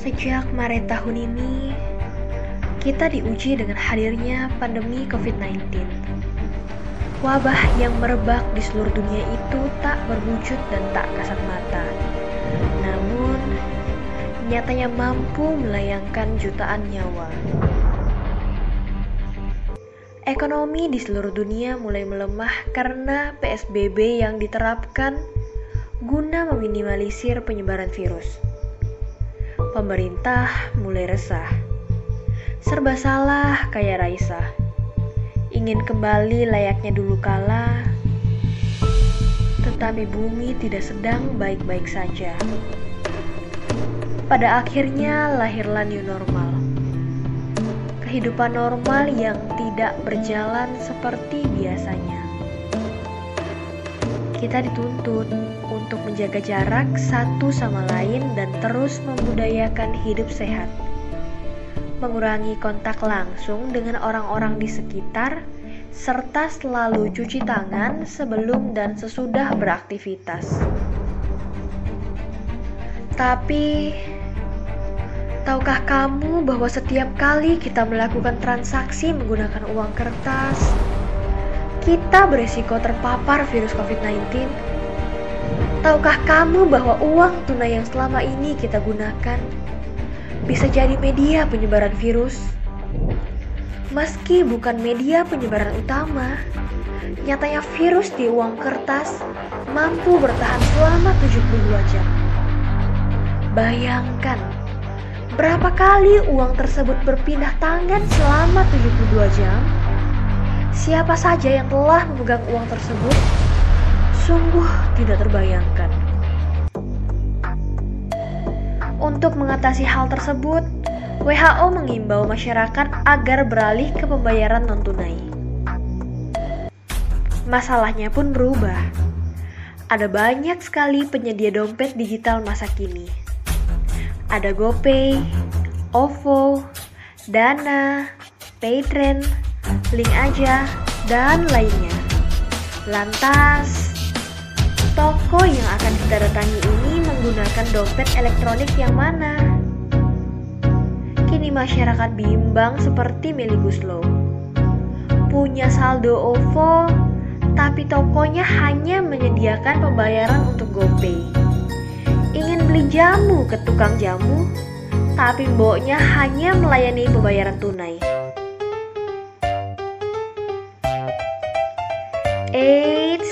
Sejak Maret tahun ini, kita diuji dengan hadirnya pandemi COVID-19. Wabah yang merebak di seluruh dunia itu tak berwujud dan tak kasat mata. Namun, nyatanya mampu melayangkan jutaan nyawa. Ekonomi di seluruh dunia mulai melemah karena PSBB yang diterapkan guna meminimalisir penyebaran virus. Pemerintah mulai resah. Serba salah kayak Raisa. Ingin kembali layaknya dulu kala, tetapi bumi tidak sedang baik-baik saja. Pada akhirnya lahirlah new normal. Kehidupan normal yang tidak berjalan seperti biasanya. Kita dituntut untuk menjaga jarak satu sama lain dan terus membudayakan hidup sehat. Mengurangi kontak langsung dengan orang-orang di sekitar, serta selalu cuci tangan sebelum dan sesudah beraktivitas. Tapi, tahukah kamu bahwa setiap kali kita melakukan transaksi menggunakan uang kertas, kita beresiko terpapar virus COVID-19. Tahukah kamu bahwa uang tunai yang selama ini kita gunakan bisa jadi media penyebaran virus? Meski bukan media penyebaran utama, nyatanya virus di uang kertas mampu bertahan selama 72 jam. Bayangkan, berapa kali uang tersebut berpindah tangan selama 72 jam? Siapa saja yang telah memegang uang tersebut sungguh tidak terbayangkan. Untuk mengatasi hal tersebut, WHO mengimbau masyarakat agar beralih ke pembayaran non-tunai. Masalahnya pun berubah. Ada banyak sekali penyedia dompet digital masa kini. Ada GoPay, OVO, Dana, Paytrend, link aja, dan lainnya. Lantas, toko yang akan kita datangi ini menggunakan dompet elektronik yang mana? Kini masyarakat bimbang seperti Meli Guslow. Punya saldo OVO, tapi tokonya hanya menyediakan pembayaran untuk GoPay. Ingin beli jamu ke tukang jamu, tapi mboknya hanya melayani pembayaran tunai. Eits,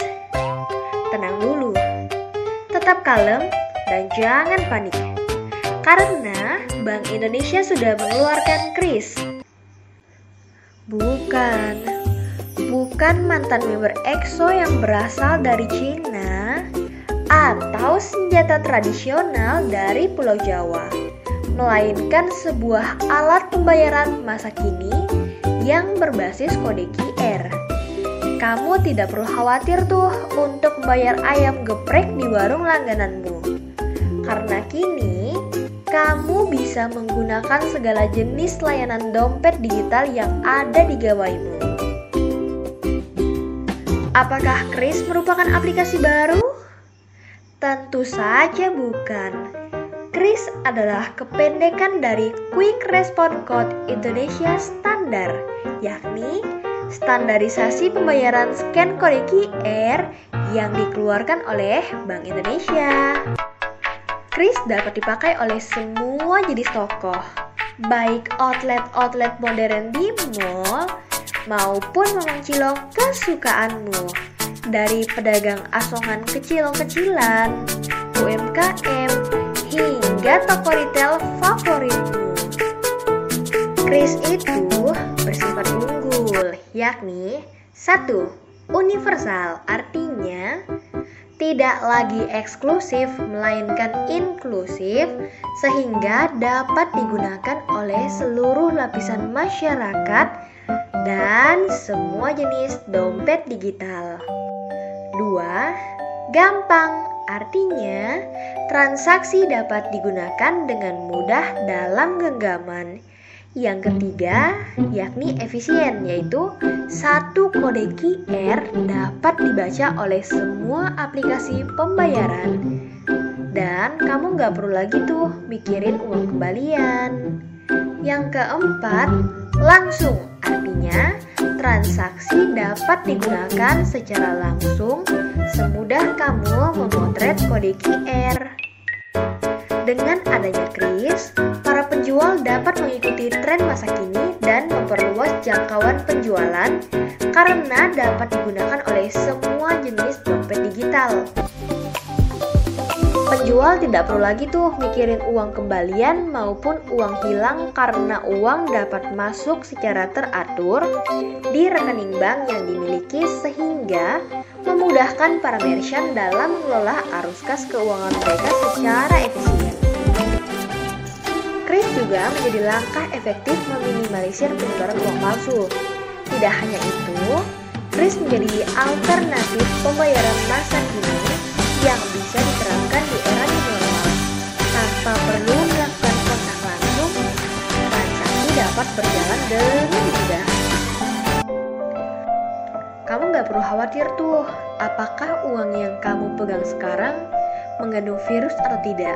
tenang dulu. Tetap kalem dan jangan panik. Karena Bank Indonesia sudah mengeluarkan kris. Bukan, bukan mantan member EXO yang berasal dari Cina atau senjata tradisional dari Pulau Jawa, melainkan sebuah alat pembayaran masa kini yang berbasis kode QR kamu tidak perlu khawatir tuh untuk membayar ayam geprek di warung langgananmu. Karena kini kamu bisa menggunakan segala jenis layanan dompet digital yang ada di gawaimu. Apakah Kris merupakan aplikasi baru? Tentu saja bukan. Kris adalah kependekan dari Quick Response Code Indonesia Standar, yakni standarisasi pembayaran scan kode QR yang dikeluarkan oleh Bank Indonesia. Kris dapat dipakai oleh semua jenis toko, baik outlet-outlet modern di mall maupun memang cilok kesukaanmu. Dari pedagang asongan kecil-kecilan, UMKM, hingga toko retail favoritmu. Kris itu bersifat yakni satu universal, artinya tidak lagi eksklusif melainkan inklusif sehingga dapat digunakan oleh seluruh lapisan masyarakat dan semua jenis dompet digital. 2. Gampang, artinya transaksi dapat digunakan dengan mudah dalam genggaman. Yang ketiga, yakni efisien, yaitu satu kode QR dapat dibaca oleh semua aplikasi pembayaran. Dan kamu nggak perlu lagi tuh mikirin uang kembalian. Yang keempat, langsung. Artinya, transaksi dapat digunakan secara langsung semudah kamu memotret kode QR. Dengan adanya kris, para penjual dapat mengikuti tren masa kini dan memperluas jangkauan penjualan karena dapat digunakan oleh semua jenis dompet digital. Penjual tidak perlu lagi tuh mikirin uang kembalian maupun uang hilang karena uang dapat masuk secara teratur di rekening bank yang dimiliki sehingga memudahkan para merchant dalam mengelola arus kas keuangan mereka secara efisien. Kris juga menjadi langkah efektif meminimalisir penyebaran uang palsu. Tidak hanya itu, Kris menjadi alternatif pembayaran masa kini yang bisa diterapkan di era new normal. Tanpa perlu melakukan kontak langsung, transaksi dapat berjalan dengan mudah. Kamu nggak perlu khawatir tuh, apakah uang yang kamu pegang sekarang mengandung virus atau tidak.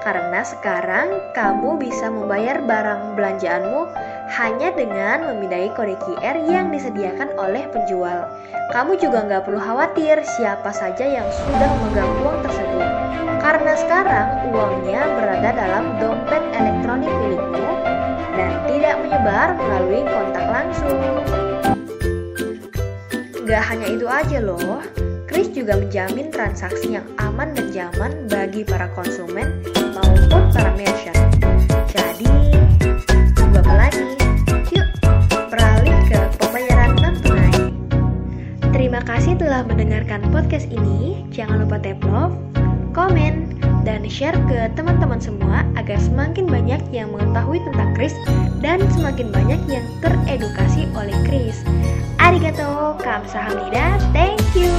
Karena sekarang kamu bisa membayar barang belanjaanmu hanya dengan memindai kode QR yang disediakan oleh penjual. Kamu juga nggak perlu khawatir siapa saja yang sudah memegang uang tersebut. Karena sekarang uangnya berada dalam dompet elektronik milikmu dan tidak menyebar melalui kontak langsung. Gak hanya itu aja loh, Kris juga menjamin transaksi yang aman dan nyaman bagi para konsumen maupun para merchant. Jadi, lagi? Yuk, ke tunai. Terima kasih telah mendengarkan podcast ini. Jangan lupa tap love, komen, dan share ke teman-teman semua agar semakin banyak yang mengetahui tentang Kris dan semakin banyak yang teredukasi oleh Kris. Arigato, kamsahamnida, thank you.